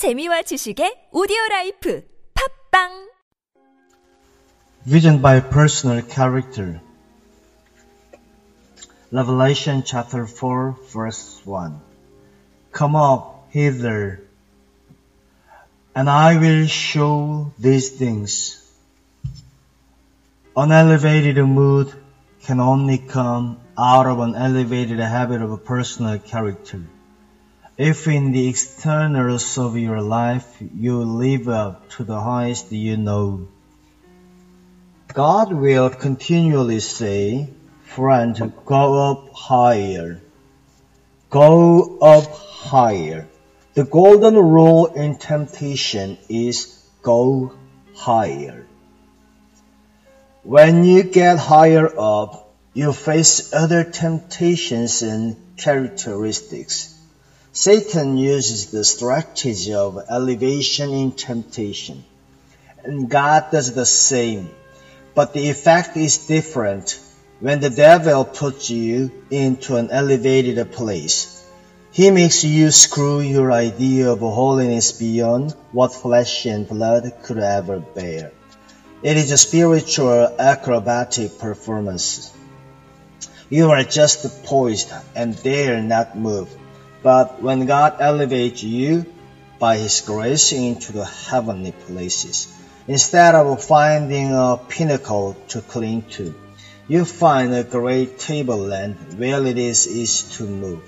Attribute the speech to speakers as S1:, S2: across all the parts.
S1: 재미와 지식의 오디오 라이프 팝빵
S2: Vision by personal character. Revelation chapter 4 verse 1. Come up hither, and I will show these things. An elevated mood can only come out of an elevated habit of a personal character. If in the externals of your life you live up to the highest you know, God will continually say, Friend, go up higher. Go up higher. The golden rule in temptation is go higher. When you get higher up, you face other temptations and characteristics. Satan uses the strategy of elevation in temptation, and God does the same, but the effect is different when the devil puts you into an elevated place. He makes you screw your idea of holiness beyond what flesh and blood could ever bear. It is a spiritual acrobatic performance. You are just poised and dare not move. But when God elevates you by His grace into the heavenly places, instead of finding a pinnacle to cling to, you find a great tableland where it is easy to move.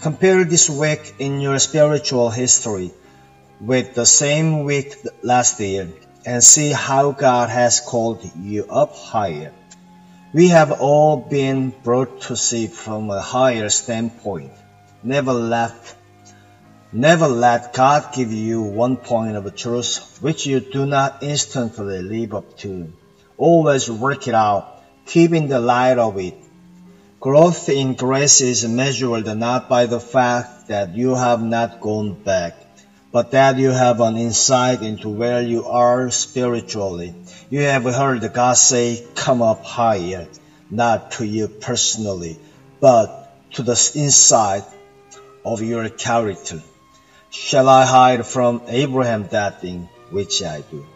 S2: Compare this week in your spiritual history with the same week last year and see how God has called you up higher. We have all been brought to see from a higher standpoint. Never let, never let God give you one point of truth which you do not instantly live up to. Always work it out, keeping the light of it. Growth in grace is measured not by the fact that you have not gone back, but that you have an insight into where you are spiritually. You have heard God say, come up higher, not to you personally, but to the inside of your character. Shall I hide from Abraham that thing which I do?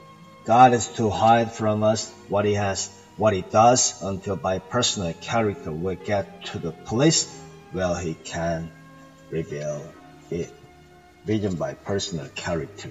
S2: God is to hide from us what he has, what he does until by personal character we get to the place where he can reveal it. Vision by personal character.